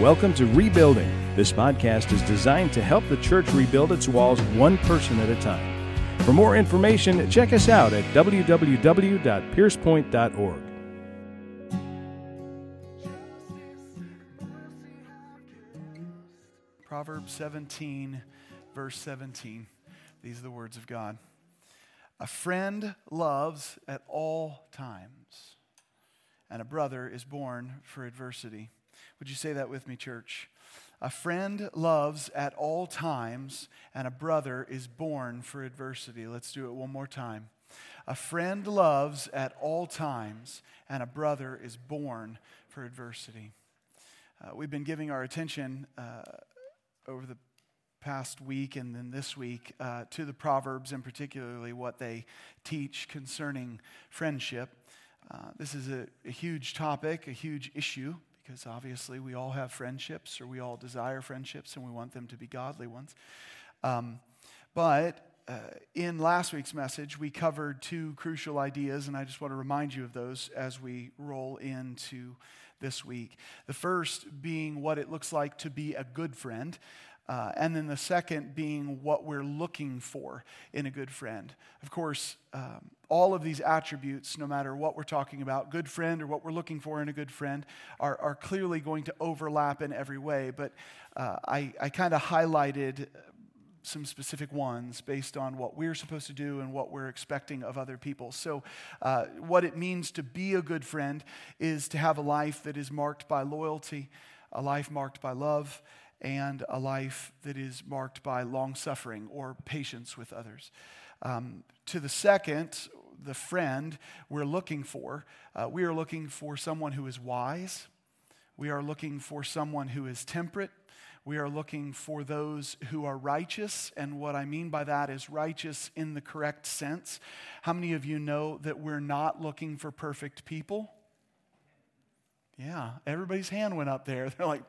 Welcome to Rebuilding. This podcast is designed to help the church rebuild its walls one person at a time. For more information, check us out at www.piercepoint.org. Proverbs 17, verse 17. These are the words of God. A friend loves at all times, and a brother is born for adversity. Would you say that with me, church? A friend loves at all times, and a brother is born for adversity. Let's do it one more time. A friend loves at all times, and a brother is born for adversity. Uh, we've been giving our attention uh, over the past week and then this week uh, to the Proverbs, and particularly what they teach concerning friendship. Uh, this is a, a huge topic, a huge issue because obviously we all have friendships or we all desire friendships and we want them to be godly ones. Um, but uh, in last week's message, we covered two crucial ideas, and I just want to remind you of those as we roll into this week. The first being what it looks like to be a good friend. Uh, and then the second being what we're looking for in a good friend. Of course, um, all of these attributes, no matter what we're talking about, good friend or what we're looking for in a good friend, are, are clearly going to overlap in every way. But uh, I, I kind of highlighted some specific ones based on what we're supposed to do and what we're expecting of other people. So, uh, what it means to be a good friend is to have a life that is marked by loyalty, a life marked by love, and a life that is marked by long suffering or patience with others. Um, to the second, the friend we're looking for, uh, we are looking for someone who is wise. We are looking for someone who is temperate. We are looking for those who are righteous. And what I mean by that is righteous in the correct sense. How many of you know that we're not looking for perfect people? Yeah, everybody's hand went up there. They're like,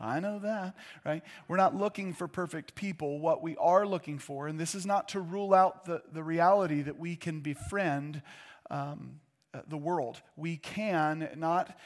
I know that, right? We're not looking for perfect people. What we are looking for, and this is not to rule out the, the reality that we can befriend um, uh, the world. We can not.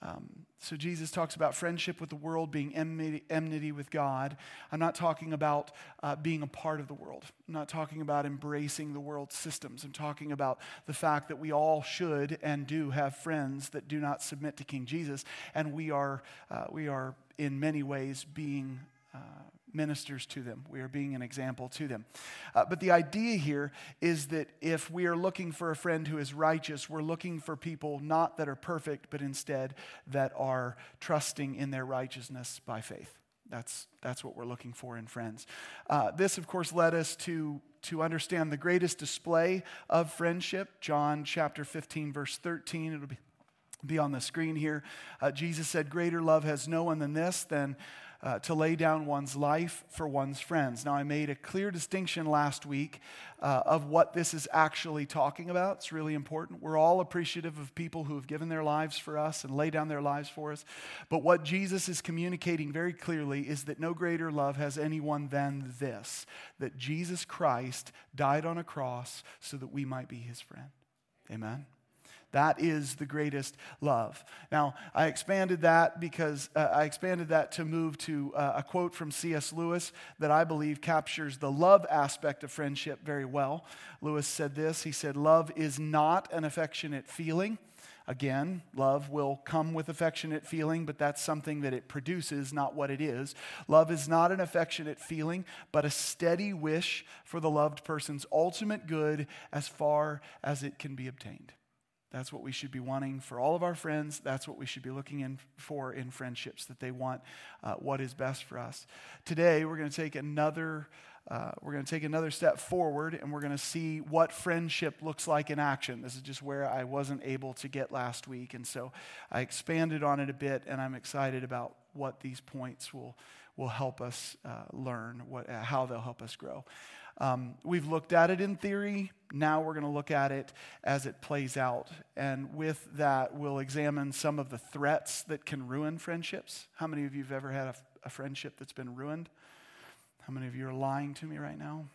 Um, so Jesus talks about friendship with the world being enmity, with God. I'm not talking about uh, being a part of the world. I'm not talking about embracing the world's systems. I'm talking about the fact that we all should and do have friends that do not submit to King Jesus, and we are uh, we are in many ways being uh, ministers to them. We are being an example to them. Uh, but the idea here is that if we are looking for a friend who is righteous, we're looking for people not that are perfect, but instead that are trusting in their righteousness by faith. That's, that's what we're looking for in friends. Uh, this, of course, led us to, to understand the greatest display of friendship. John chapter 15, verse 13. It'll be be on the screen here. Uh, Jesus said, Greater love has no one than this, than uh, to lay down one's life for one's friends. Now, I made a clear distinction last week uh, of what this is actually talking about. It's really important. We're all appreciative of people who have given their lives for us and lay down their lives for us. But what Jesus is communicating very clearly is that no greater love has anyone than this that Jesus Christ died on a cross so that we might be his friend. Amen. That is the greatest love. Now, I expanded that because uh, I expanded that to move to uh, a quote from C.S. Lewis that I believe captures the love aspect of friendship very well. Lewis said this He said, Love is not an affectionate feeling. Again, love will come with affectionate feeling, but that's something that it produces, not what it is. Love is not an affectionate feeling, but a steady wish for the loved person's ultimate good as far as it can be obtained. That's what we should be wanting for all of our friends. That's what we should be looking in for in friendships, that they want uh, what is best for us. Today, we're going to take another. Uh, we're going to take another step forward and we're going to see what friendship looks like in action. This is just where I wasn't able to get last week. And so I expanded on it a bit, and I'm excited about what these points will, will help us uh, learn, what, how they'll help us grow. Um, we've looked at it in theory. Now we're going to look at it as it plays out. And with that, we'll examine some of the threats that can ruin friendships. How many of you have ever had a, a friendship that's been ruined? How many of you are lying to me right now?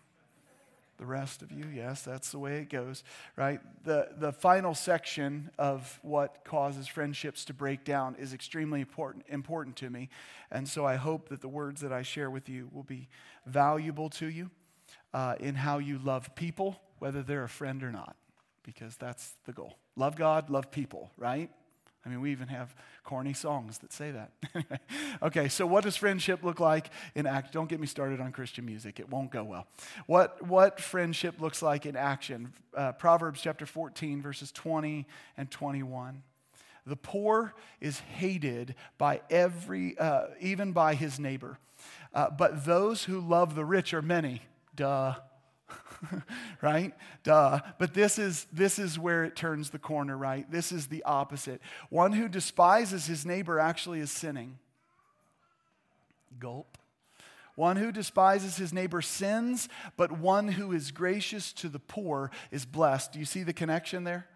The rest of you, yes, that's the way it goes, right? The, the final section of what causes friendships to break down is extremely important, important to me. And so I hope that the words that I share with you will be valuable to you uh, in how you love people, whether they're a friend or not, because that's the goal. Love God, love people, right? I mean, we even have corny songs that say that. okay, so what does friendship look like in act? Don't get me started on Christian music; it won't go well. What what friendship looks like in action? Uh, Proverbs chapter 14, verses 20 and 21. The poor is hated by every, uh, even by his neighbor, uh, but those who love the rich are many. Duh. right? Duh. But this is, this is where it turns the corner, right? This is the opposite. One who despises his neighbor actually is sinning. Gulp. One who despises his neighbor sins, but one who is gracious to the poor is blessed. Do you see the connection there?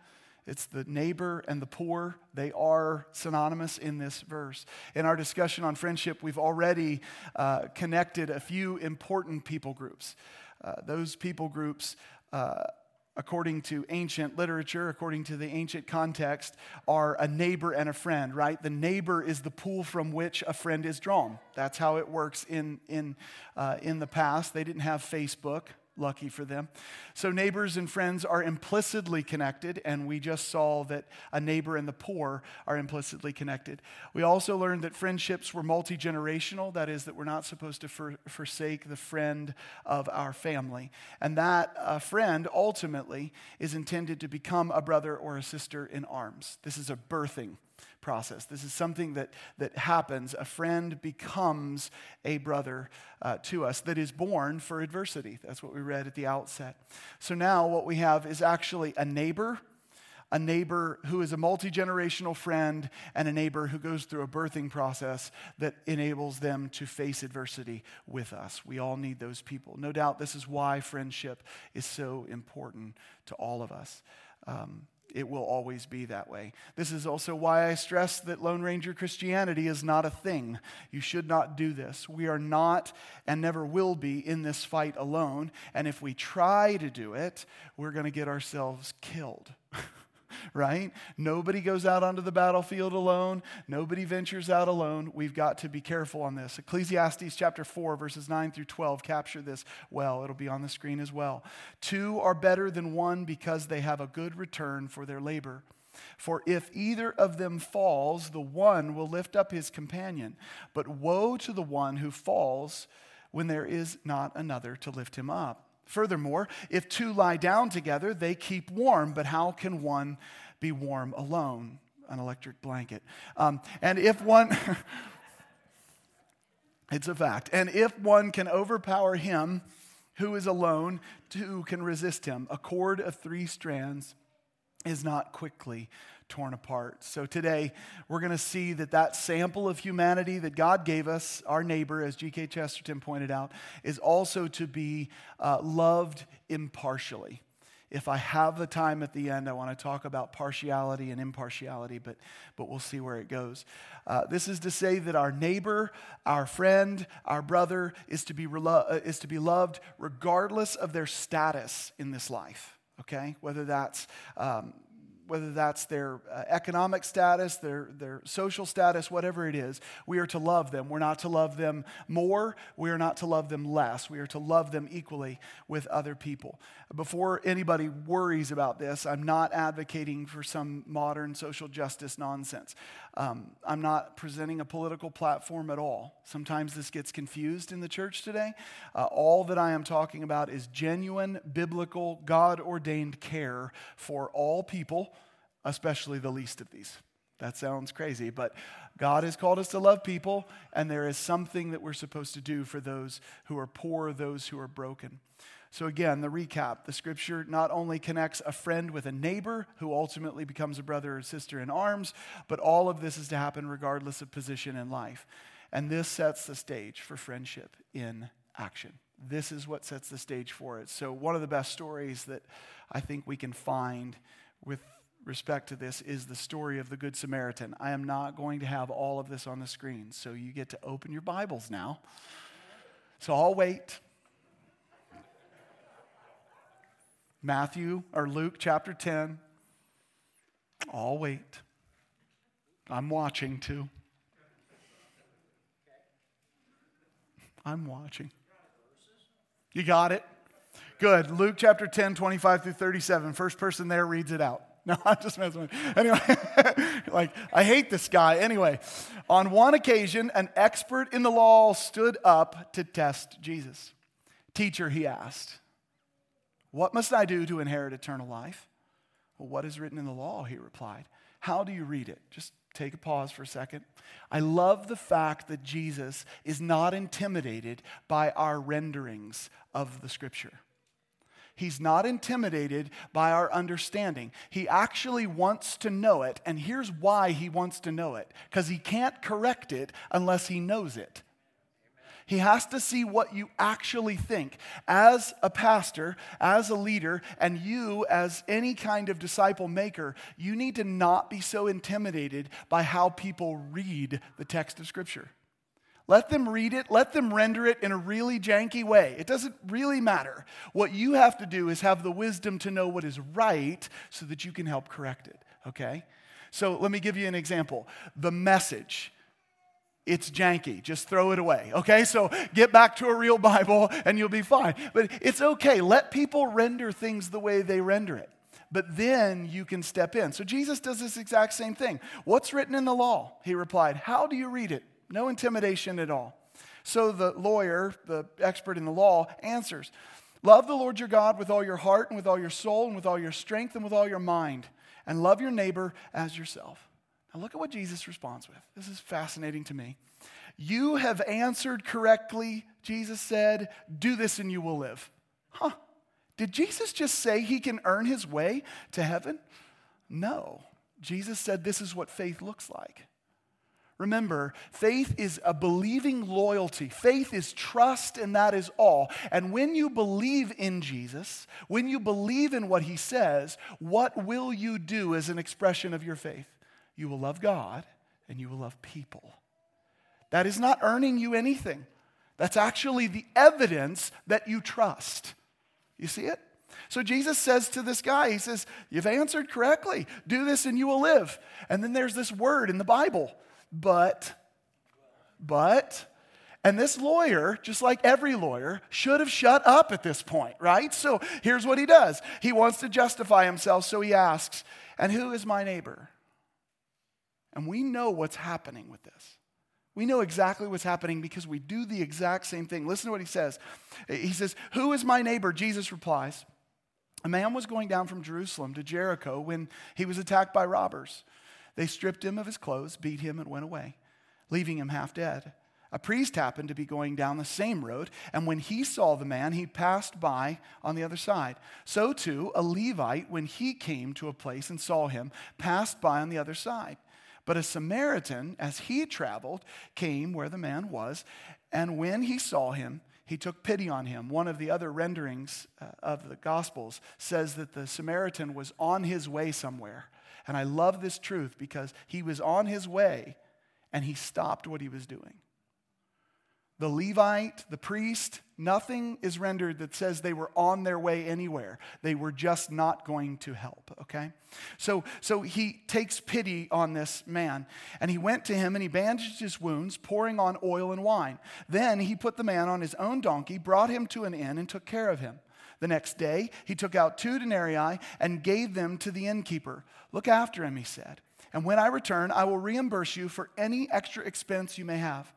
It's the neighbor and the poor. They are synonymous in this verse. In our discussion on friendship, we've already uh, connected a few important people groups. Uh, those people groups, uh, according to ancient literature, according to the ancient context, are a neighbor and a friend, right? The neighbor is the pool from which a friend is drawn. That's how it works in, in, uh, in the past. They didn't have Facebook. Lucky for them. So, neighbors and friends are implicitly connected, and we just saw that a neighbor and the poor are implicitly connected. We also learned that friendships were multi generational, that is, that we're not supposed to for, forsake the friend of our family. And that uh, friend ultimately is intended to become a brother or a sister in arms. This is a birthing process. This is something that, that happens. A friend becomes a brother uh, to us that is born for adversity. That's what we read at the outset. So now what we have is actually a neighbor, a neighbor who is a multi generational friend, and a neighbor who goes through a birthing process that enables them to face adversity with us. We all need those people. No doubt this is why friendship is so important to all of us. Um, it will always be that way. This is also why I stress that Lone Ranger Christianity is not a thing. You should not do this. We are not and never will be in this fight alone. And if we try to do it, we're going to get ourselves killed. right? Nobody goes out onto the battlefield alone. Nobody ventures out alone. We've got to be careful on this. Ecclesiastes chapter 4, verses 9 through 12 capture this well. It'll be on the screen as well. Two are better than one because they have a good return for their labor. For if either of them falls, the one will lift up his companion. But woe to the one who falls when there is not another to lift him up. Furthermore, if two lie down together, they keep warm, but how can one be warm alone? An electric blanket. Um, and if one, it's a fact, and if one can overpower him who is alone, two can resist him. A cord of three strands is not quickly torn apart. So today, we're going to see that that sample of humanity that God gave us, our neighbor, as G.K. Chesterton pointed out, is also to be uh, loved impartially. If I have the time at the end, I want to talk about partiality and impartiality, but, but we'll see where it goes. Uh, this is to say that our neighbor, our friend, our brother is to be, relo- uh, is to be loved regardless of their status in this life, okay? Whether that's um, whether that's their uh, economic status, their, their social status, whatever it is, we are to love them. We're not to love them more. We are not to love them less. We are to love them equally with other people. Before anybody worries about this, I'm not advocating for some modern social justice nonsense. Um, I'm not presenting a political platform at all. Sometimes this gets confused in the church today. Uh, all that I am talking about is genuine, biblical, God ordained care for all people, especially the least of these. That sounds crazy, but God has called us to love people, and there is something that we're supposed to do for those who are poor, those who are broken. So, again, the recap the scripture not only connects a friend with a neighbor who ultimately becomes a brother or sister in arms, but all of this is to happen regardless of position in life. And this sets the stage for friendship in action. This is what sets the stage for it. So, one of the best stories that I think we can find with respect to this is the story of the Good Samaritan. I am not going to have all of this on the screen, so you get to open your Bibles now. So, I'll wait. Matthew or Luke chapter 10. I'll wait. I'm watching too. I'm watching. You got it? Good. Luke chapter 10, 25 through 37. First person there reads it out. No, I'm just messing with you. Anyway, like, I hate this guy. Anyway, on one occasion, an expert in the law stood up to test Jesus. Teacher, he asked, What must I do to inherit eternal life? Well, what is written in the law? He replied. How do you read it? Just take a pause for a second. I love the fact that Jesus is not intimidated by our renderings of the scripture. He's not intimidated by our understanding. He actually wants to know it. And here's why he wants to know it because he can't correct it unless he knows it. He has to see what you actually think. As a pastor, as a leader, and you as any kind of disciple maker, you need to not be so intimidated by how people read the text of Scripture. Let them read it, let them render it in a really janky way. It doesn't really matter. What you have to do is have the wisdom to know what is right so that you can help correct it, okay? So let me give you an example. The message it's janky. Just throw it away. Okay? So get back to a real Bible and you'll be fine. But it's okay. Let people render things the way they render it. But then you can step in. So Jesus does this exact same thing. What's written in the law? He replied, How do you read it? No intimidation at all. So the lawyer, the expert in the law, answers Love the Lord your God with all your heart and with all your soul and with all your strength and with all your mind, and love your neighbor as yourself. Now, look at what Jesus responds with. This is fascinating to me. You have answered correctly, Jesus said. Do this and you will live. Huh. Did Jesus just say he can earn his way to heaven? No. Jesus said this is what faith looks like. Remember, faith is a believing loyalty. Faith is trust, and that is all. And when you believe in Jesus, when you believe in what he says, what will you do as an expression of your faith? You will love God and you will love people. That is not earning you anything. That's actually the evidence that you trust. You see it? So Jesus says to this guy, He says, You've answered correctly. Do this and you will live. And then there's this word in the Bible, but, but, and this lawyer, just like every lawyer, should have shut up at this point, right? So here's what he does he wants to justify himself, so he asks, And who is my neighbor? And we know what's happening with this. We know exactly what's happening because we do the exact same thing. Listen to what he says. He says, Who is my neighbor? Jesus replies, A man was going down from Jerusalem to Jericho when he was attacked by robbers. They stripped him of his clothes, beat him, and went away, leaving him half dead. A priest happened to be going down the same road, and when he saw the man, he passed by on the other side. So too, a Levite, when he came to a place and saw him, passed by on the other side. But a Samaritan, as he traveled, came where the man was, and when he saw him, he took pity on him. One of the other renderings uh, of the Gospels says that the Samaritan was on his way somewhere. And I love this truth because he was on his way and he stopped what he was doing the Levite, the priest, nothing is rendered that says they were on their way anywhere. They were just not going to help, okay? So, so he takes pity on this man, and he went to him and he bandaged his wounds, pouring on oil and wine. Then he put the man on his own donkey, brought him to an inn, and took care of him. The next day, he took out two denarii and gave them to the innkeeper. Look after him, he said. And when I return, I will reimburse you for any extra expense you may have.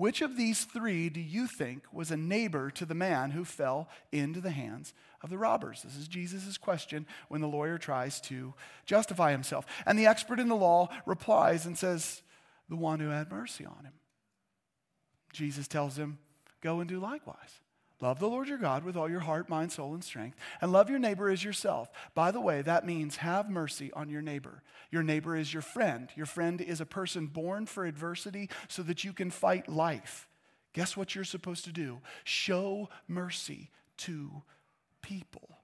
Which of these three do you think was a neighbor to the man who fell into the hands of the robbers? This is Jesus' question when the lawyer tries to justify himself. And the expert in the law replies and says, The one who had mercy on him. Jesus tells him, Go and do likewise. Love the Lord your God with all your heart, mind, soul, and strength, and love your neighbor as yourself. By the way, that means have mercy on your neighbor. Your neighbor is your friend. Your friend is a person born for adversity so that you can fight life. Guess what you're supposed to do? Show mercy to people.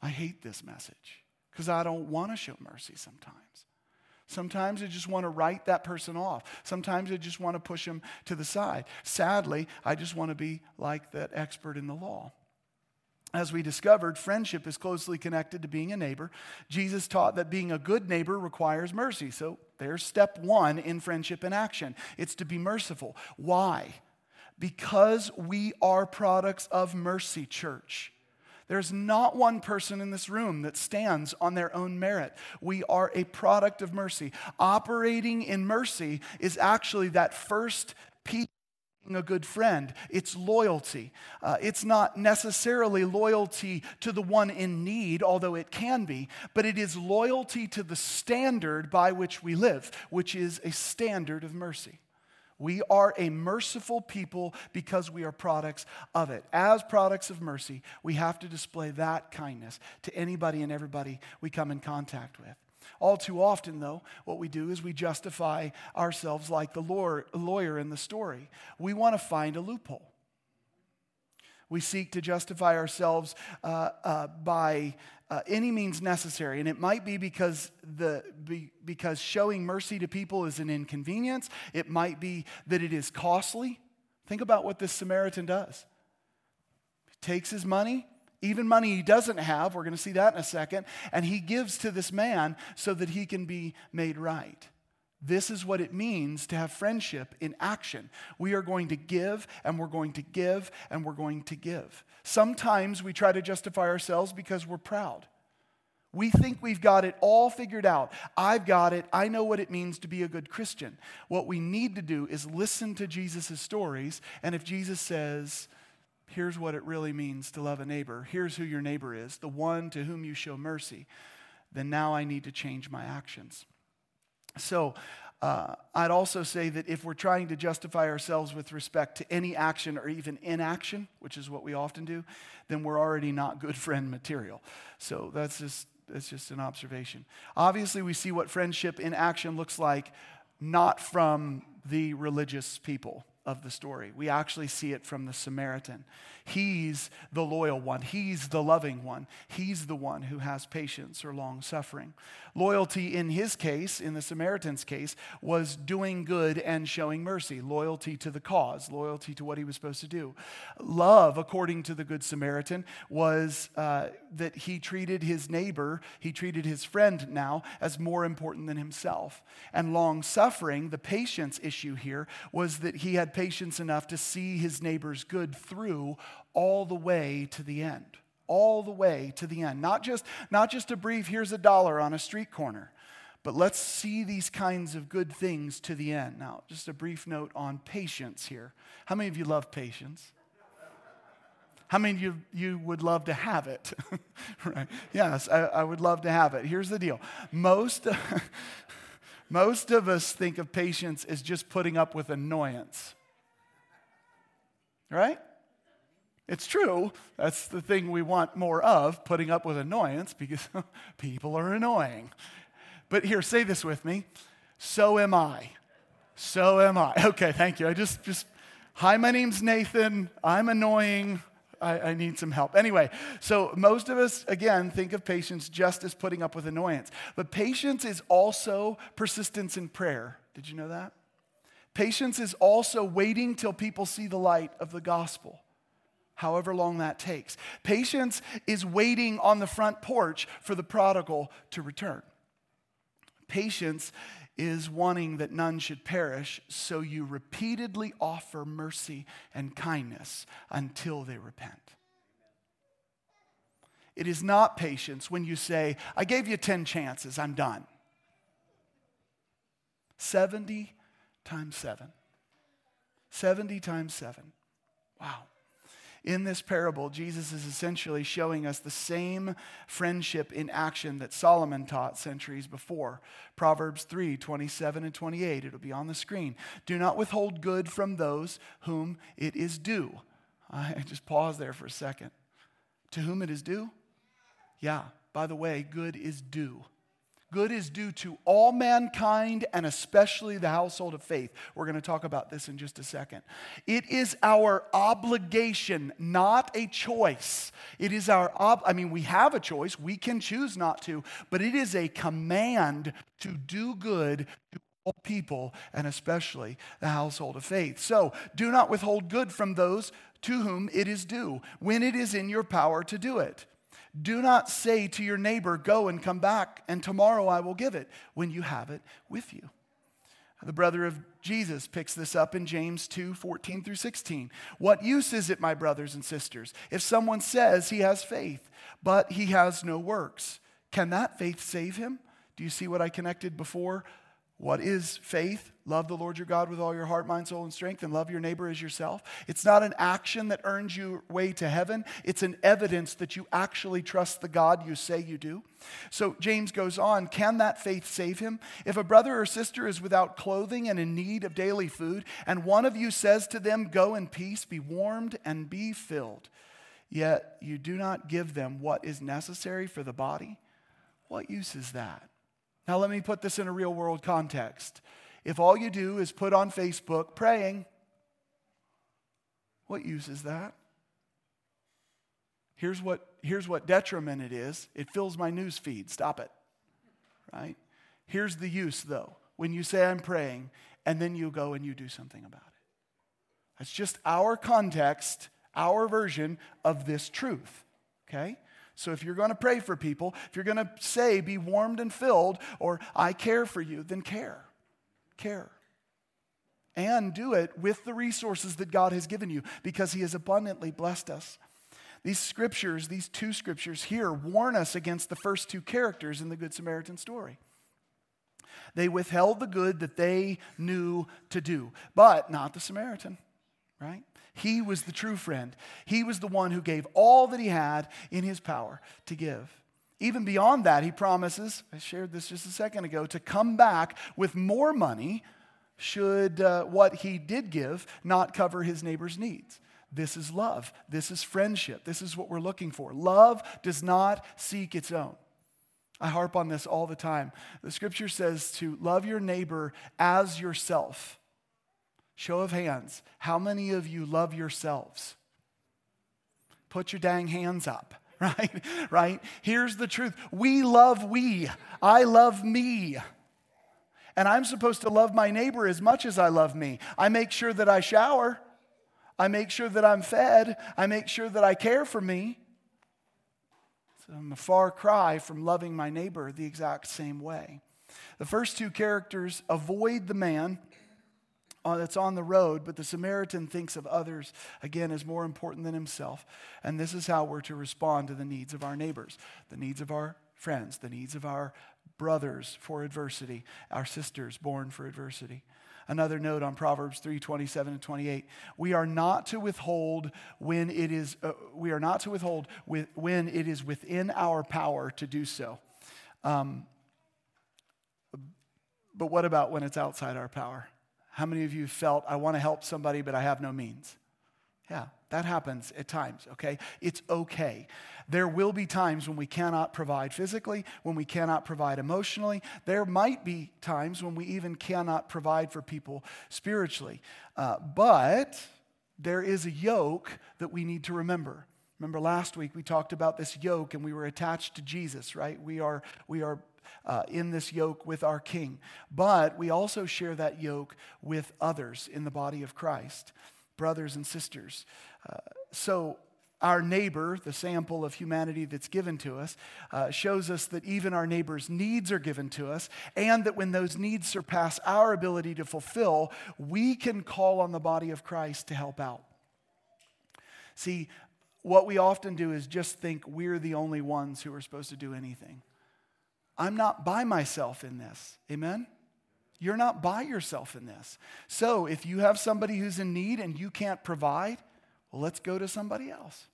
I hate this message because I don't want to show mercy sometimes. Sometimes I just want to write that person off. Sometimes I just want to push them to the side. Sadly, I just want to be like that expert in the law. as we discovered, friendship is closely connected to being a neighbor. Jesus taught that being a good neighbor requires mercy. So there's step one in friendship in action it's to be merciful. Why? Because we are products of mercy, church. There's not one person in this room that stands on their own merit. We are a product of mercy. Operating in mercy is actually that first piece a good friend. It's loyalty. Uh, it's not necessarily loyalty to the one in need, although it can be, but it is loyalty to the standard by which we live, which is a standard of mercy. We are a merciful people because we are products of it. As products of mercy, we have to display that kindness to anybody and everybody we come in contact with. All too often, though, what we do is we justify ourselves like the lawyer in the story. We want to find a loophole. We seek to justify ourselves uh, uh, by uh, any means necessary. And it might be because, the, be, because showing mercy to people is an inconvenience, it might be that it is costly. Think about what this Samaritan does. He takes his money, even money he doesn't have, we're going to see that in a second, and he gives to this man so that he can be made right. This is what it means to have friendship in action. We are going to give and we're going to give and we're going to give. Sometimes we try to justify ourselves because we're proud. We think we've got it all figured out. I've got it. I know what it means to be a good Christian. What we need to do is listen to Jesus' stories. And if Jesus says, here's what it really means to love a neighbor, here's who your neighbor is, the one to whom you show mercy, then now I need to change my actions. So, uh, I'd also say that if we're trying to justify ourselves with respect to any action or even inaction, which is what we often do, then we're already not good friend material. So that's just, that's just an observation. Obviously, we see what friendship in action looks like not from the religious people of the story. We actually see it from the Samaritan. He's the loyal one, he's the loving one, he's the one who has patience or long suffering. Loyalty in his case, in the Samaritan's case, was doing good and showing mercy, loyalty to the cause, loyalty to what he was supposed to do. Love, according to the Good Samaritan, was uh, that he treated his neighbor, he treated his friend now, as more important than himself. And long suffering, the patience issue here, was that he had patience enough to see his neighbor's good through all the way to the end. All the way to the end. Not just, not just a brief, here's a dollar on a street corner, but let's see these kinds of good things to the end. Now, just a brief note on patience here. How many of you love patience? How many of you, you would love to have it? right? Yes, I, I, would love to have it. Here's the deal most, most of us think of patience as just putting up with annoyance. Right? It's true. That's the thing we want more of, putting up with annoyance because people are annoying. But here, say this with me. So am I. So am I. Okay, thank you. I just, just, hi, my name's Nathan. I'm annoying. I, I, need some help. Anyway, so most of us, again, think of patience just as putting up with annoyance. But patience is also persistence in prayer. Did you know that? Patience is also waiting till people see the light of the gospel however long that takes. Patience is waiting on the front porch for the prodigal to return. Patience is wanting that none should perish, so you repeatedly offer mercy and kindness until they repent. It is not patience when you say, I gave you 10 chances, I'm done. 70 times 7. 70 times 7. Wow. In this parable, Jesus is essentially showing us the same friendship in action that Solomon taught centuries before. Proverbs 3 27 and 28. It'll be on the screen. Do not withhold good from those whom it is due. I just pause there for a second. To whom it is due? Yeah, by the way, good is due. Good is due to all mankind and especially the household of faith. We're going to talk about this in just a second. It is our obligation, not a choice. It is our, ob- I mean, we have a choice. We can choose not to, but it is a command to do good to all people and especially the household of faith. So do not withhold good from those to whom it is due when it is in your power to do it. Do not say to your neighbor, Go and come back, and tomorrow I will give it when you have it with you. The brother of Jesus picks this up in James 2 14 through 16. What use is it, my brothers and sisters, if someone says he has faith, but he has no works? Can that faith save him? Do you see what I connected before? What is faith? Love the Lord your God with all your heart, mind, soul, and strength, and love your neighbor as yourself. It's not an action that earns you way to heaven. It's an evidence that you actually trust the God you say you do. So James goes on Can that faith save him? If a brother or sister is without clothing and in need of daily food, and one of you says to them, Go in peace, be warmed, and be filled, yet you do not give them what is necessary for the body, what use is that? Now, let me put this in a real world context. If all you do is put on Facebook praying, what use is that? Here's what, here's what detriment it is it fills my news feed. Stop it. Right? Here's the use, though. When you say, I'm praying, and then you go and you do something about it. That's just our context, our version of this truth. Okay? So if you're going to pray for people, if you're going to say, be warmed and filled, or I care for you, then care. Care. And do it with the resources that God has given you because He has abundantly blessed us. These scriptures, these two scriptures here, warn us against the first two characters in the Good Samaritan story. They withheld the good that they knew to do, but not the Samaritan, right? He was the true friend. He was the one who gave all that he had in his power to give. Even beyond that, he promises, I shared this just a second ago, to come back with more money should uh, what he did give not cover his neighbor's needs. This is love. This is friendship. This is what we're looking for. Love does not seek its own. I harp on this all the time. The scripture says to love your neighbor as yourself. Show of hands. How many of you love yourselves? Put your dang hands up, right? right? Here's the truth. We love we. I love me. And I'm supposed to love my neighbor as much as I love me. I make sure that I shower. I make sure that I'm fed. I make sure that I care for me. So I'm a far cry from loving my neighbor the exact same way. The first two characters avoid the man uh, that's on the road, but the Samaritan thinks of others, again, as more important than himself. And this is how we're to respond to the needs of our neighbors, the needs of our friends, the needs of our brothers for adversity, our sisters born for adversity. Another note on Proverbs 3 27 and 28. We are not to withhold when it is, uh, we are not to withhold with, when it is within our power to do so. Um, but what about when it's outside our power? How many of you felt, I want to help somebody, but I have no means? Yeah, that happens at times, okay? It's okay. There will be times when we cannot provide physically, when we cannot provide emotionally. There might be times when we even cannot provide for people spiritually. Uh, but there is a yoke that we need to remember. Remember last week we talked about this yoke and we were attached to Jesus, right? We are, we are uh, in this yoke with our King. But we also share that yoke with others in the body of Christ, brothers and sisters. Uh, so, our neighbor, the sample of humanity that's given to us, uh, shows us that even our neighbor's needs are given to us, and that when those needs surpass our ability to fulfill, we can call on the body of Christ to help out. See, what we often do is just think we're the only ones who are supposed to do anything. I'm not by myself in this. Amen? You're not by yourself in this. So if you have somebody who's in need and you can't provide, well, let's go to somebody else.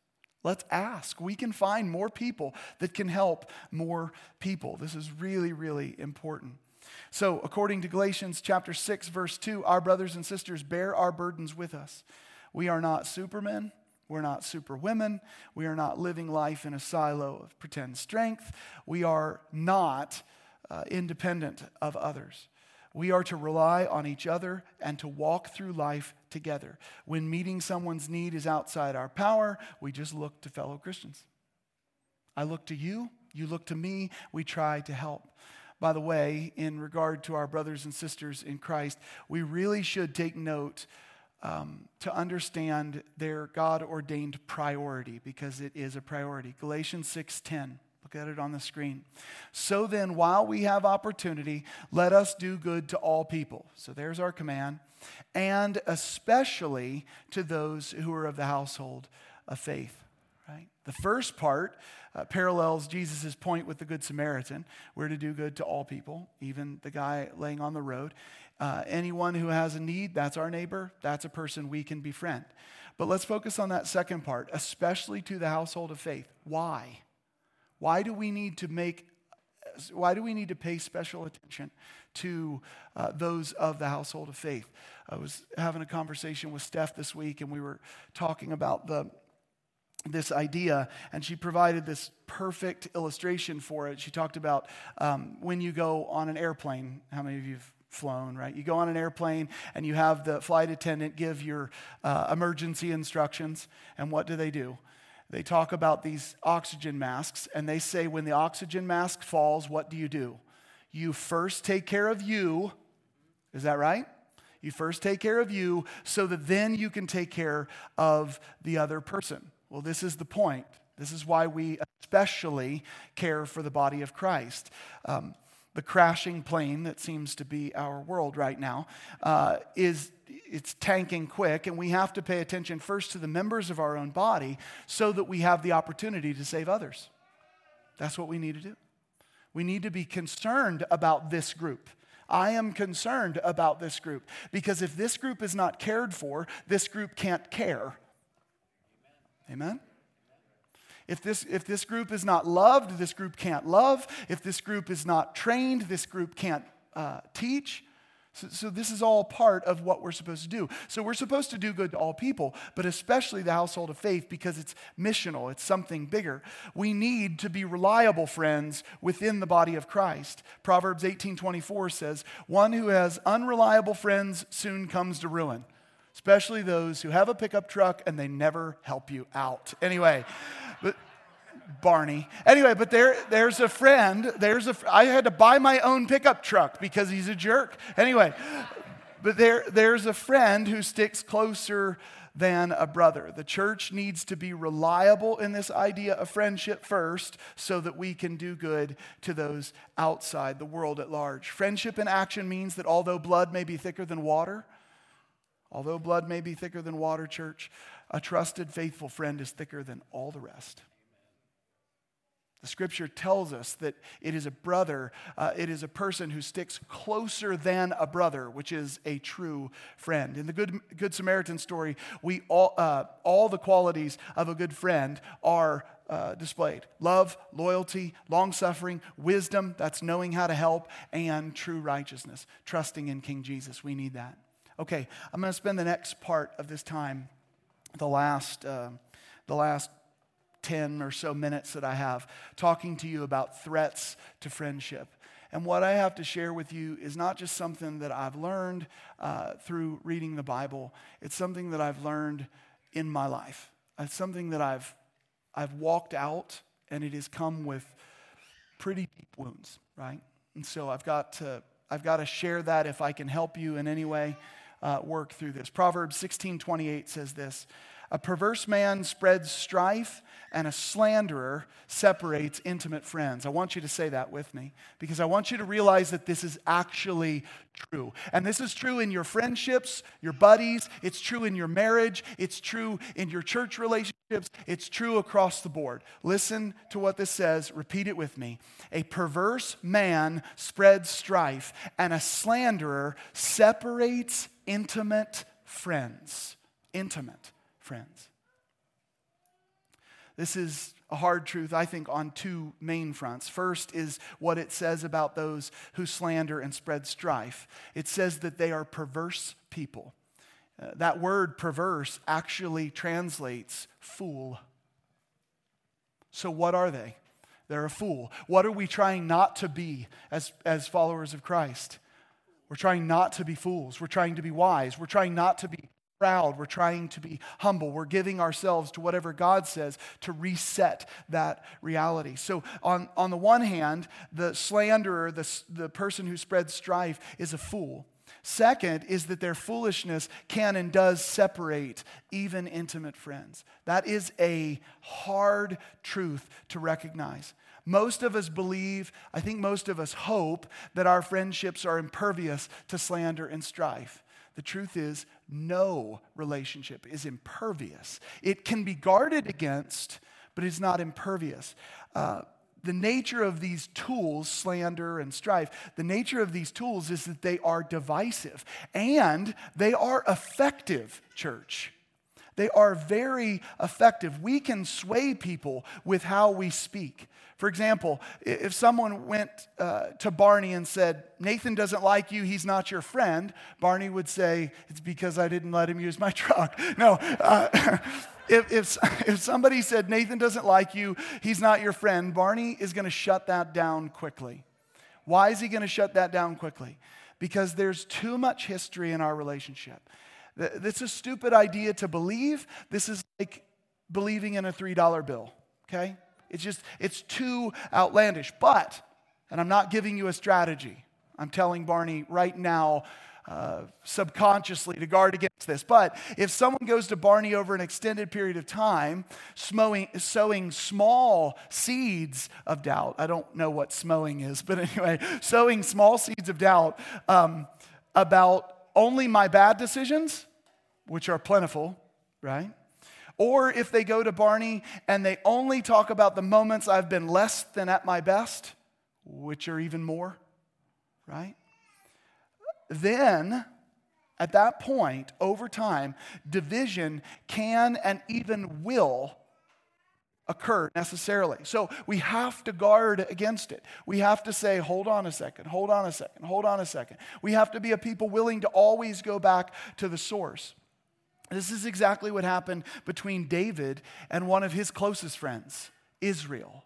Let's ask. We can find more people that can help more people. This is really, really important. So, according to Galatians chapter 6, verse 2, our brothers and sisters bear our burdens with us. We are not supermen. We're not superwomen. We are not living life in a silo of pretend strength. We are not uh, independent of others. We are to rely on each other and to walk through life together. When meeting someone's need is outside our power, we just look to fellow Christians. I look to you, you look to me, we try to help. by the way, in regard to our brothers and sisters in Christ, we really should take note um, to understand their God ordained priority because it is a priority. Galatians 6:10. Look at it on the screen. So then, while we have opportunity, let us do good to all people. So there's our command, and especially to those who are of the household of faith. Right? The first part uh, parallels Jesus' point with the Good Samaritan. We're to do good to all people, even the guy laying on the road. Uh, anyone who has a need, that's our neighbor, that's a person we can befriend. But let's focus on that second part, especially to the household of faith. Why? Why do we need to make why do we need to pay special attention to uh, those of the household of faith? I was having a conversation with Steph this week, and we were talking about the this idea, and she provided this perfect illustration for it. She talked about um, when you go on an airplane. How many of you have flown, right? You go on an airplane and you have the flight attendant give your uh, emergency instructions, and what do they do? They talk about these oxygen masks, and they say when the oxygen mask falls, what do you do? You first take care of you. Is that right? You first take care of you so that then you can take care of the other person. Well, this is the point. This is why we especially care for the body of Christ. Um, the crashing plane that seems to be our world right now uh, is it's tanking quick and we have to pay attention first to the members of our own body so that we have the opportunity to save others that's what we need to do we need to be concerned about this group I am concerned about this group because if this group is not cared for, this group can't care. Amen? If this, if this group is not loved, this group can't love. If this group is not trained, this group can't uh, teach. So, so, this is all part of what we're supposed to do. So, we're supposed to do good to all people, but especially the household of faith because it's missional, it's something bigger. We need to be reliable friends within the body of Christ. Proverbs 18 24 says, One who has unreliable friends soon comes to ruin especially those who have a pickup truck and they never help you out. Anyway, but Barney. Anyway, but there, there's a friend. There's a. I had to buy my own pickup truck because he's a jerk. Anyway, but there, there's a friend who sticks closer than a brother. The church needs to be reliable in this idea of friendship first so that we can do good to those outside the world at large. Friendship in action means that although blood may be thicker than water, Although blood may be thicker than water, church, a trusted, faithful friend is thicker than all the rest. The scripture tells us that it is a brother, uh, it is a person who sticks closer than a brother, which is a true friend. In the Good, good Samaritan story, we all, uh, all the qualities of a good friend are uh, displayed love, loyalty, long suffering, wisdom, that's knowing how to help, and true righteousness, trusting in King Jesus. We need that. Okay, I'm going to spend the next part of this time, the last, uh, the last 10 or so minutes that I have, talking to you about threats to friendship. And what I have to share with you is not just something that I've learned uh, through reading the Bible, it's something that I've learned in my life. It's something that I've, I've walked out, and it has come with pretty deep wounds, right? And so I've got to, I've got to share that if I can help you in any way uh, work through this. Proverbs 16 28 says this A perverse man spreads strife, and a slanderer separates intimate friends. I want you to say that with me because I want you to realize that this is actually true. And this is true in your friendships, your buddies, it's true in your marriage, it's true in your church relationships, it's true across the board. Listen to what this says, repeat it with me. A perverse man spreads strife, and a slanderer separates intimate friends. Intimate friends. This is a hard truth, I think, on two main fronts. First is what it says about those who slander and spread strife. It says that they are perverse people. Uh, that word perverse actually translates fool. So, what are they? They're a fool. What are we trying not to be as, as followers of Christ? We're trying not to be fools. We're trying to be wise. We're trying not to be proud. We're trying to be humble. We're giving ourselves to whatever God says to reset that reality. So, on, on the one hand, the slanderer, the, the person who spreads strife, is a fool. Second is that their foolishness can and does separate even intimate friends. That is a hard truth to recognize. Most of us believe, I think most of us hope, that our friendships are impervious to slander and strife. The truth is, no relationship is impervious. It can be guarded against, but it's not impervious. Uh, the nature of these tools, slander and strife, the nature of these tools is that they are divisive and they are effective, church. They are very effective. We can sway people with how we speak. For example, if someone went uh, to Barney and said, Nathan doesn't like you, he's not your friend, Barney would say, It's because I didn't let him use my truck. No. Uh, if, if, if somebody said, Nathan doesn't like you, he's not your friend, Barney is going to shut that down quickly. Why is he going to shut that down quickly? Because there's too much history in our relationship. It's a stupid idea to believe. This is like believing in a $3 bill, okay? It's just, it's too outlandish. But, and I'm not giving you a strategy, I'm telling Barney right now, uh, subconsciously to guard against this. But if someone goes to Barney over an extended period of time, sowing, sowing small seeds of doubt, I don't know what smowing is, but anyway, sowing small seeds of doubt um, about only my bad decisions, which are plentiful, right? Or if they go to Barney and they only talk about the moments I've been less than at my best, which are even more, right? Then, at that point, over time, division can and even will occur necessarily. So we have to guard against it. We have to say, hold on a second, hold on a second, hold on a second. We have to be a people willing to always go back to the source. This is exactly what happened between David and one of his closest friends, Israel.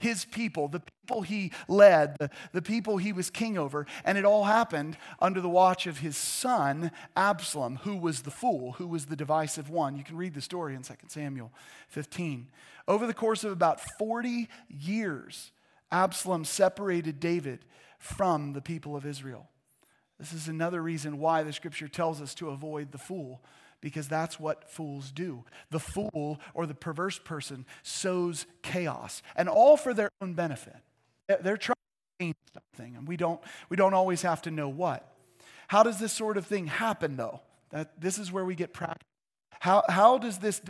His people, the people he led, the, the people he was king over, and it all happened under the watch of his son, Absalom, who was the fool, who was the divisive one. You can read the story in 2 Samuel 15. Over the course of about 40 years, Absalom separated David from the people of Israel. This is another reason why the scripture tells us to avoid the fool because that's what fools do. The fool or the perverse person sows chaos, and all for their own benefit. They're trying to change something, and we don't, we don't always have to know what. How does this sort of thing happen, though? That, this is where we get practical. How, how does this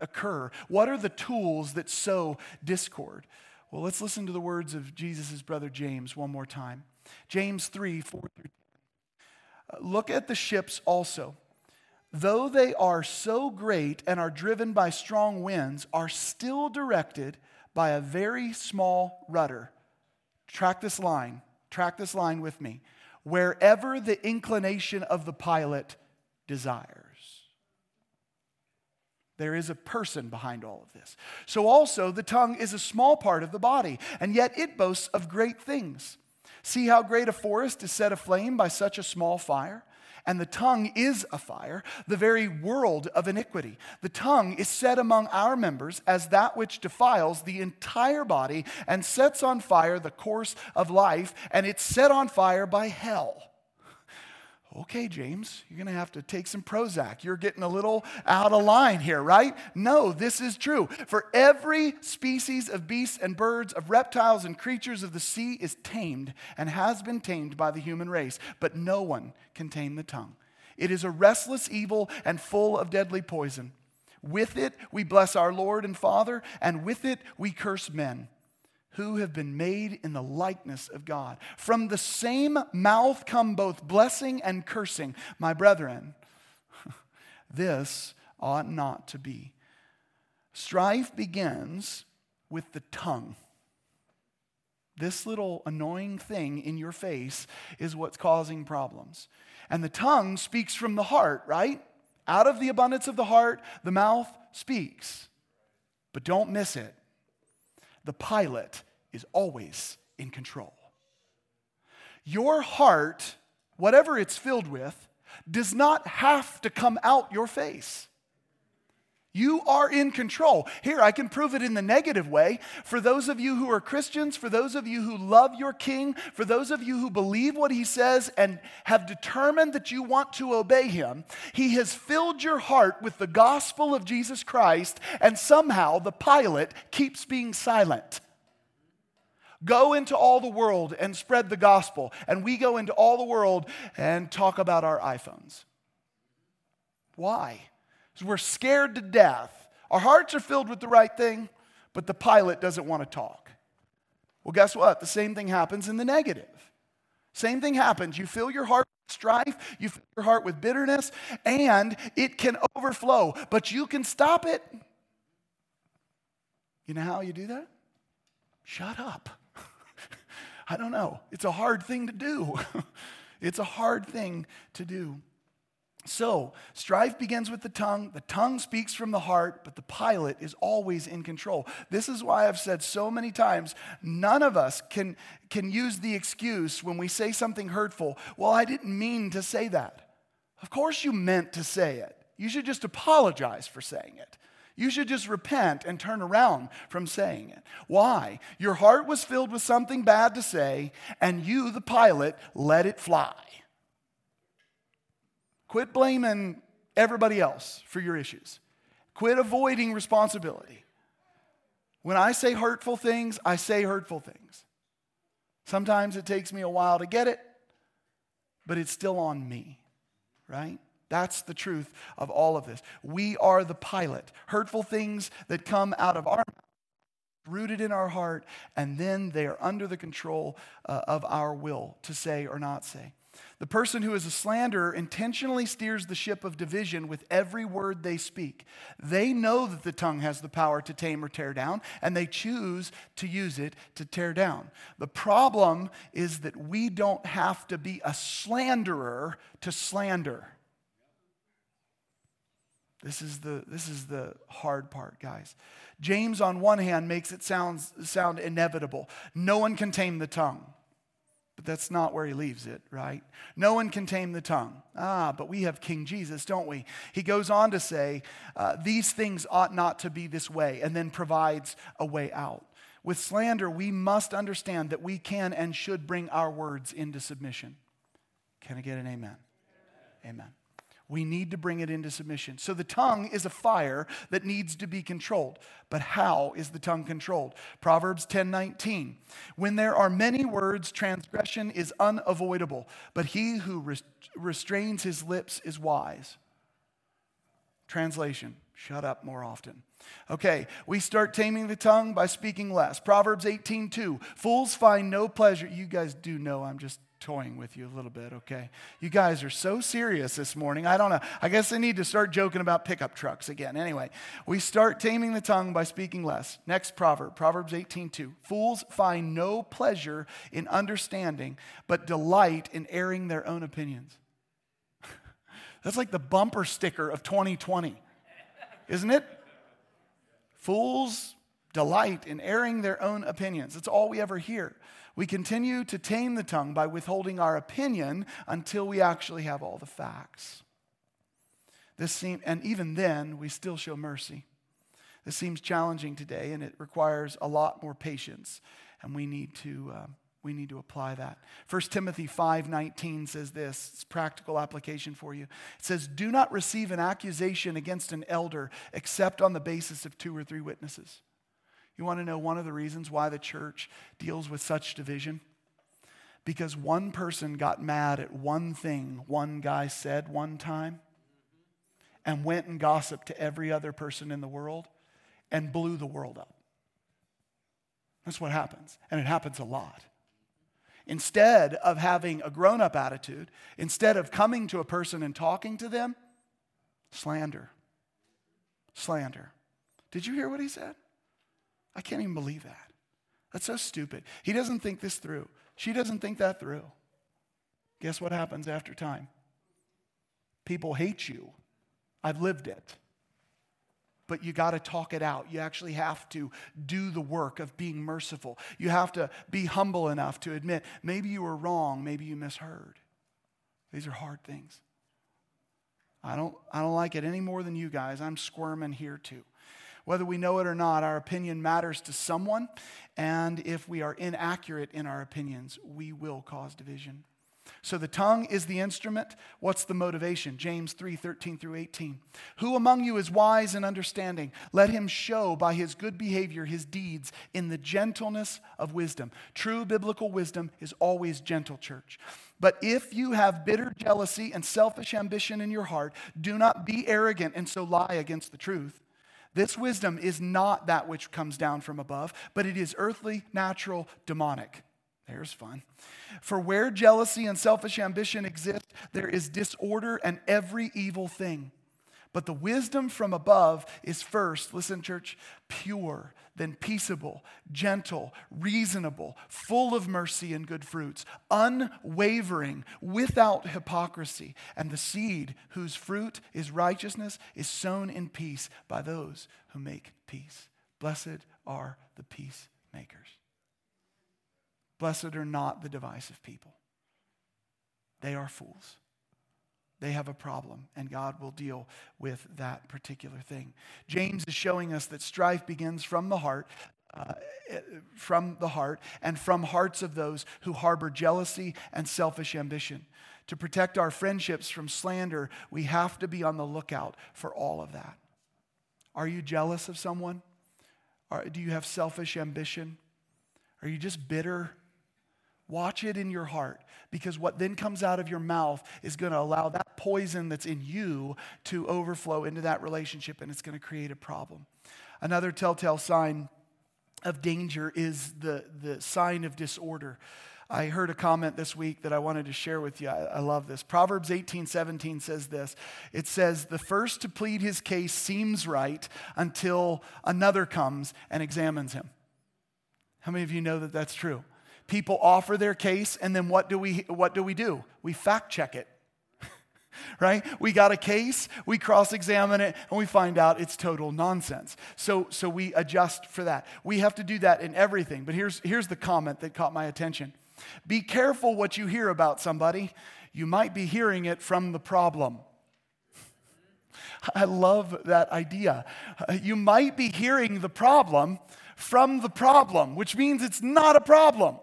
occur? What are the tools that sow discord? Well, let's listen to the words of Jesus' brother James one more time. James 3 4 through 10. Uh, look at the ships also though they are so great and are driven by strong winds, are still directed by a very small rudder. Track this line. Track this line with me. Wherever the inclination of the pilot desires. There is a person behind all of this. So, also, the tongue is a small part of the body, and yet it boasts of great things. See how great a forest is set aflame by such a small fire? And the tongue is a fire, the very world of iniquity. The tongue is set among our members as that which defiles the entire body and sets on fire the course of life, and it's set on fire by hell. Okay, James, you're to have to take some Prozac. You're getting a little out of line here, right? No, this is true. For every species of beasts and birds, of reptiles and creatures of the sea is tamed and has been tamed by the human race, but no one can tame the tongue. It is a restless evil and full of deadly poison. With it we bless our Lord and Father, and with it we curse men who have been made in the likeness of God. From the same mouth come both blessing and cursing. My brethren, this ought not to be. Strife begins with the tongue. This little annoying thing in your face is what's causing problems. And the tongue speaks from the heart, right? Out of the abundance of the heart, the mouth speaks. But don't miss it the pilot is always in control. Your heart, whatever it's filled with, does not have to come out your face. You are in control. Here, I can prove it in the negative way. For those of you who are Christians, for those of you who love your king, for those of you who believe what he says and have determined that you want to obey him, he has filled your heart with the gospel of Jesus Christ, and somehow the pilot keeps being silent. Go into all the world and spread the gospel. And we go into all the world and talk about our iPhones. Why? Because we're scared to death. Our hearts are filled with the right thing, but the pilot doesn't want to talk. Well, guess what? The same thing happens in the negative. Same thing happens. You fill your heart with strife, you fill your heart with bitterness, and it can overflow, but you can stop it. You know how you do that? Shut up. I don't know. It's a hard thing to do. it's a hard thing to do. So, strife begins with the tongue. The tongue speaks from the heart, but the pilot is always in control. This is why I've said so many times none of us can, can use the excuse when we say something hurtful, well, I didn't mean to say that. Of course, you meant to say it. You should just apologize for saying it. You should just repent and turn around from saying it. Why? Your heart was filled with something bad to say, and you, the pilot, let it fly. Quit blaming everybody else for your issues. Quit avoiding responsibility. When I say hurtful things, I say hurtful things. Sometimes it takes me a while to get it, but it's still on me, right? That's the truth of all of this. We are the pilot. Hurtful things that come out of our mouth, rooted in our heart, and then they are under the control uh, of our will to say or not say. The person who is a slanderer intentionally steers the ship of division with every word they speak. They know that the tongue has the power to tame or tear down, and they choose to use it to tear down. The problem is that we don't have to be a slanderer to slander. This is the, this is the hard part, guys. James, on one hand, makes it sound, sound inevitable. No one can tame the tongue. But that's not where he leaves it, right? No one can tame the tongue. Ah, but we have King Jesus, don't we? He goes on to say, uh, These things ought not to be this way, and then provides a way out. With slander, we must understand that we can and should bring our words into submission. Can I get an amen? Amen we need to bring it into submission. So the tongue is a fire that needs to be controlled. But how is the tongue controlled? Proverbs 10:19. When there are many words, transgression is unavoidable, but he who restrains his lips is wise. Translation: Shut up more often. Okay, we start taming the tongue by speaking less. Proverbs 18:2. Fools find no pleasure. You guys do know I'm just toying with you a little bit, okay? You guys are so serious this morning. I don't know. I guess I need to start joking about pickup trucks again. Anyway, we start taming the tongue by speaking less. Next proverb, Proverbs 18:2. Fools find no pleasure in understanding, but delight in airing their own opinions. That's like the bumper sticker of 2020. Isn't it? Fools delight in airing their own opinions. That's all we ever hear. We continue to tame the tongue by withholding our opinion until we actually have all the facts. This seem, and even then, we still show mercy. This seems challenging today, and it requires a lot more patience, and we need to. Uh, we need to apply that. 1 Timothy 5:19 says this, it's practical application for you. It says, "Do not receive an accusation against an elder except on the basis of two or three witnesses." You want to know one of the reasons why the church deals with such division? Because one person got mad at one thing one guy said one time and went and gossiped to every other person in the world and blew the world up. That's what happens. And it happens a lot. Instead of having a grown up attitude, instead of coming to a person and talking to them, slander. Slander. Did you hear what he said? I can't even believe that. That's so stupid. He doesn't think this through. She doesn't think that through. Guess what happens after time? People hate you. I've lived it. But you got to talk it out. You actually have to do the work of being merciful. You have to be humble enough to admit maybe you were wrong, maybe you misheard. These are hard things. I don't, I don't like it any more than you guys. I'm squirming here too. Whether we know it or not, our opinion matters to someone. And if we are inaccurate in our opinions, we will cause division. So the tongue is the instrument. What's the motivation? James 3 13 through 18. Who among you is wise and understanding? Let him show by his good behavior his deeds in the gentleness of wisdom. True biblical wisdom is always gentle, church. But if you have bitter jealousy and selfish ambition in your heart, do not be arrogant and so lie against the truth. This wisdom is not that which comes down from above, but it is earthly, natural, demonic. There's fun. For where jealousy and selfish ambition exist, there is disorder and every evil thing. But the wisdom from above is first, listen, church, pure, then peaceable, gentle, reasonable, full of mercy and good fruits, unwavering, without hypocrisy. And the seed whose fruit is righteousness is sown in peace by those who make peace. Blessed are the peacemakers. Blessed are not the divisive people, they are fools. They have a problem, and God will deal with that particular thing. James is showing us that strife begins from the heart, uh, from the heart, and from hearts of those who harbor jealousy and selfish ambition. To protect our friendships from slander, we have to be on the lookout for all of that. Are you jealous of someone? Are, do you have selfish ambition? Are you just bitter? Watch it in your heart because what then comes out of your mouth is going to allow that poison that's in you to overflow into that relationship and it's going to create a problem. Another telltale sign of danger is the, the sign of disorder. I heard a comment this week that I wanted to share with you. I, I, love this. Proverbs 18 17 says this It says, The first to plead his case seems right until another comes and examines him. How many of you know that that's true? People offer their case, and then what do we, what do, we do? We fact check it. right? We got a case, we cross examine it, and we find out it's total nonsense. So, so we adjust for that. We have to do that in everything. But here's, here's the comment that caught my attention Be careful what you hear about somebody. You might be hearing it from the problem. I love that idea. You might be hearing the problem from the problem, which means it's not a problem.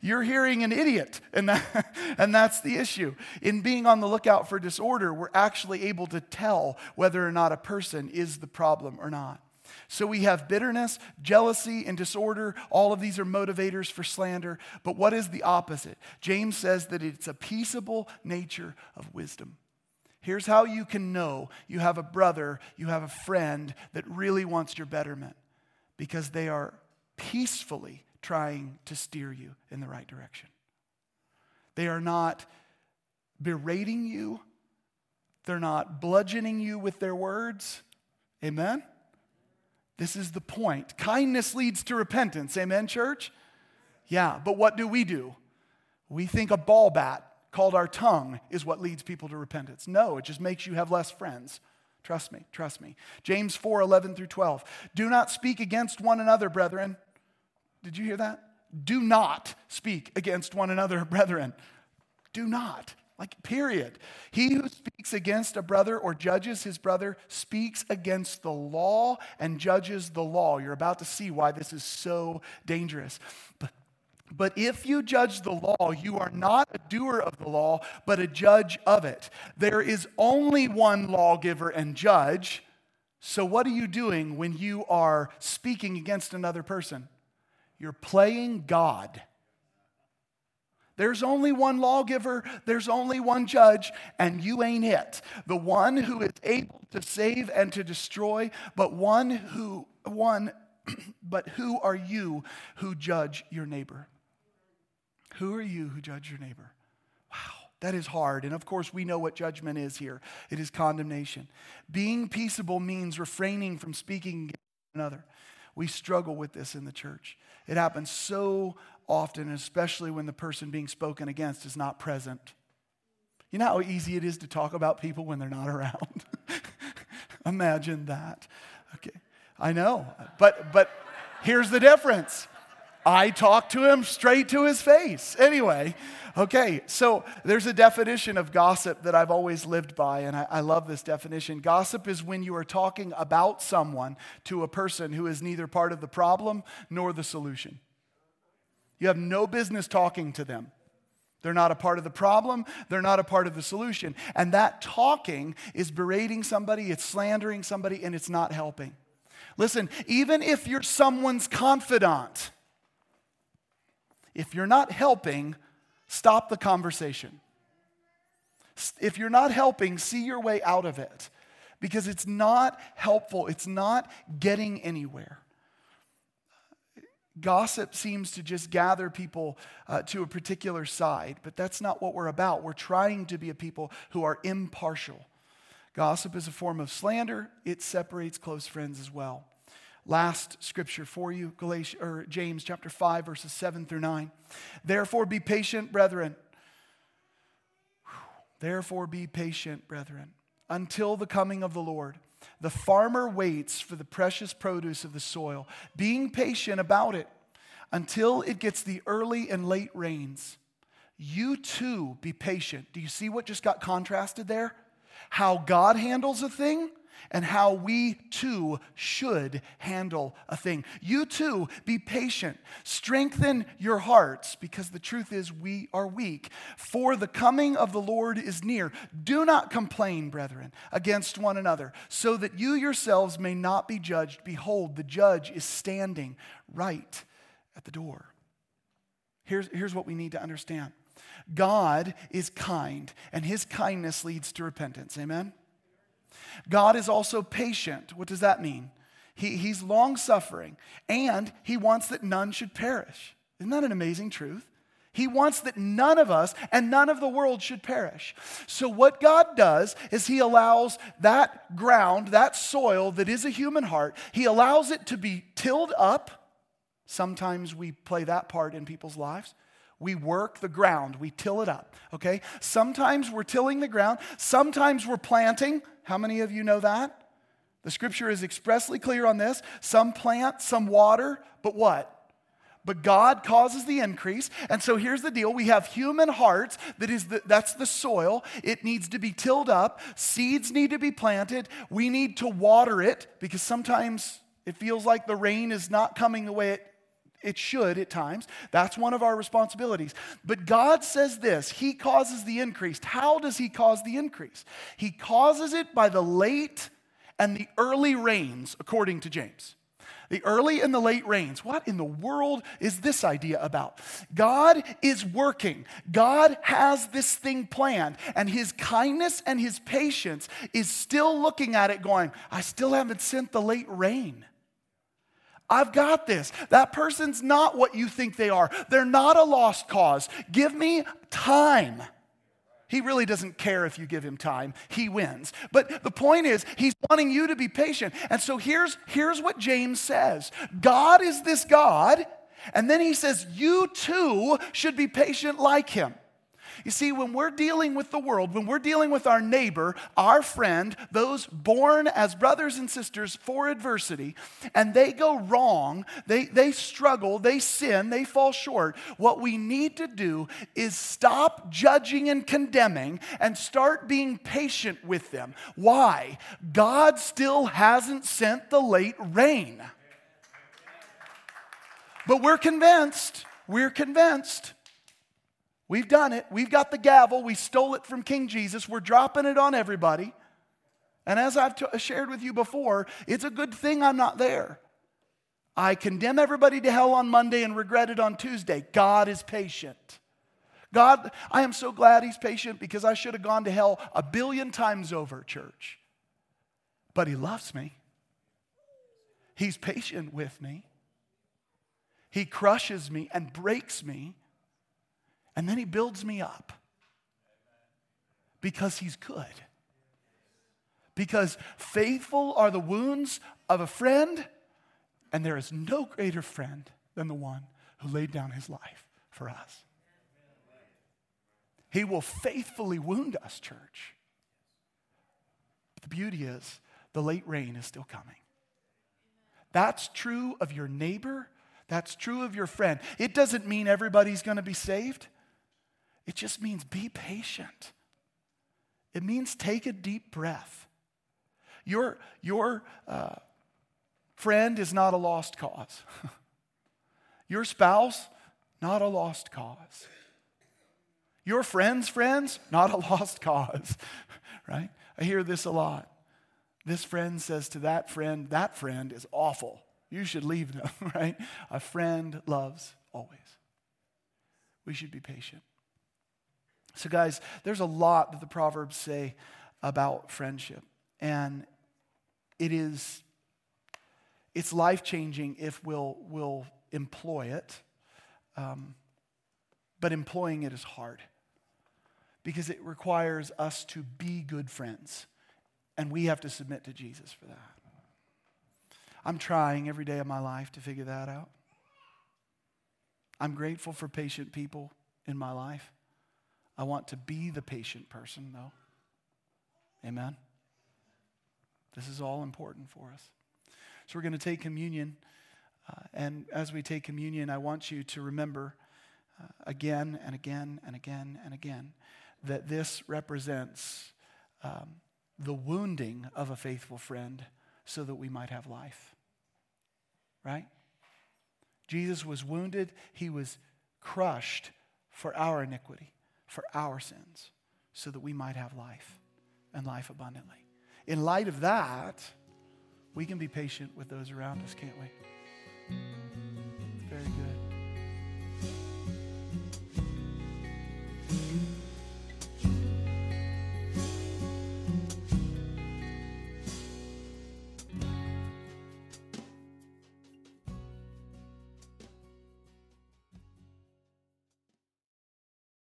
You're hearing an idiot, and, that, and that's the issue. In being on the lookout for disorder, we're actually able to tell whether or not a person is the problem or not. So we have bitterness, jealousy, and disorder. All of these are motivators for slander. But what is the opposite? James says that it's a peaceable nature of wisdom. Here's how you can know you have a brother, you have a friend that really wants your betterment because they are peacefully trying to steer you in the right direction. They are not berating you, they're not bludgeoning you with their words. Amen? This is the point. Kindness leads to repentance. Amen, church? Yeah, but what do we do? We think a ball bat called our tongue is what leads people to repentance. No, it just makes you have less friends. Trust me, trust me. James 4 11 through 12. Do not speak against one another, brethren. Did you hear that? Do not speak against one another, brethren. Do not. Like, period. He who speaks against a brother or judges his brother speaks against the law and judges the law. You're about to see why this is so dangerous. But, but if you judge the law, you are not a doer of the law, but a judge of it. There is only one lawgiver and judge. So, what are you doing when you are speaking against another person? You're playing God. There's only one lawgiver, there's only one judge, and you ain't it. The one who is able to save and to destroy, but one who one but who are you who judge your neighbor? Who are you who judge your neighbor? Wow, that is hard. And of course, we know what judgment is here it is condemnation. Being peaceable means refraining from speaking against another. We struggle with this in the church. It happens so often, especially when the person being spoken against is not present. You know how easy it is to talk about people when they're not around? Imagine that. Okay. I know. But but here's the difference. I talk to him straight to his face. Anyway, okay, so there's a definition of gossip that I've always lived by, and I, I, love this definition. Gossip is when you are talking about someone to a person who is neither part of the problem nor the solution. You have no business talking to them. They're not a part of the problem, they're not a part of the solution. And that talking is berating somebody, it's slandering somebody, and it's not helping. Listen, even if you're someone's confidant, if you're not helping, stop the conversation. If you're not helping, see your way out of it because it's not helpful, it's not getting anywhere. Gossip seems to just gather people uh, to a particular side, but that's not what we're about. We're trying to be a people who are impartial. Gossip is a form of slander, it separates close friends as well last scripture for you Galatians, or James chapter 5 verses 7 through 9 therefore be patient brethren. Therefore be patient brethren until the coming of the Lord. The farmer waits for the precious produce of the soil being patient about it until it gets the early and late rains. You too be patient. Do you see what just got contrasted there? How God handles a thing and how we too should handle a thing. You too, be patient. Strengthen your hearts because the truth is we are weak. For the coming of the Lord is near. Do not complain, brethren, against one another, so that you yourselves may not be judged. Behold, the judge is standing right at the door. Here's, here's what we need to understand God is kind, and his kindness leads to repentance. Amen? God is also patient. What does that mean? He, he's long suffering, and he wants that none should perish. Isn't that an amazing truth? He wants that none of us and none of the world should perish. So, what God does is He allows that ground, that soil that is a human heart, He allows it to be tilled up. Sometimes we play that part in people's lives. We work the ground, we till it up, okay? Sometimes we're tilling the ground, sometimes we're planting. How many of you know that? The scripture is expressly clear on this. Some plant, some water, but what? But God causes the increase. And so here's the deal. We have human hearts that is the, that's the soil. It needs to be tilled up. Seeds need to be planted. We need to water it because sometimes it feels like the rain is not coming the way it it should at times. That's one of our responsibilities. But God says this He causes the increase. How does He cause the increase? He causes it by the late and the early rains, according to James. The early and the late rains. What in the world is this idea about? God is working. God has this thing planned, and His kindness and His patience is still looking at it, going, I still haven't sent the late rain. I've got this. That person's not what you think they are. They're not a lost cause. Give me time. He really doesn't care if you give him time. He wins. But the point is, he's wanting you to be patient. And so here's, here's what James says God is this God. And then he says, You too should be patient like him. You see, when we're dealing with the world, when we're dealing with our neighbor, our friend, those born as brothers and sisters for adversity, and they go wrong, they, they struggle, they sin, they fall short, what we need to do is stop judging and condemning and start being patient with them. Why? God still hasn't sent the late rain. But we're convinced, we're convinced We've done it. We've got the gavel. We stole it from King Jesus. We're dropping it on everybody. And as I've t- shared with you before, it's a good thing I'm not there. I condemn everybody to hell on Monday and regret it on Tuesday. God is patient. God, I am so glad He's patient because I should have gone to hell a billion times over, church. But He loves me. He's patient with me. He crushes me and breaks me and then he builds me up because he's good. Because faithful are the wounds of a friend, and there is no greater friend than the one who laid down his life for us. He will faithfully wound us, church. But the beauty is, the late rain is still coming. That's true of your neighbor That's true of your friend. It doesn't mean everybody's going to be saved, it just means be patient. It means take a deep breath. Your, your uh, friend is not a lost cause. your spouse, not a lost cause. Your friends' friends, not a lost cause, right? I hear this a lot. This friend says to that friend, that friend is awful. You should leave them, right? A friend loves always. We should be patient. So, guys, there's a lot that the Proverbs say about friendship. And it is it's life changing if we'll, we'll employ it. Um, but employing it is hard because it requires us to be good friends. And we have to submit to Jesus for that. I'm trying every day of my life to figure that out. I'm grateful for patient people in my life. I want to be the patient person, though. Amen. This is all important for us. So we're going to take communion. Uh, and as we take communion, I want you to remember uh, again and again and again and again that this represents um, the wounding of a faithful friend so that we might have life. Right? Jesus was wounded, he was crushed for our iniquity, for our sins, so that we might have life and life abundantly. In light of that, we can be patient with those around us, can't we?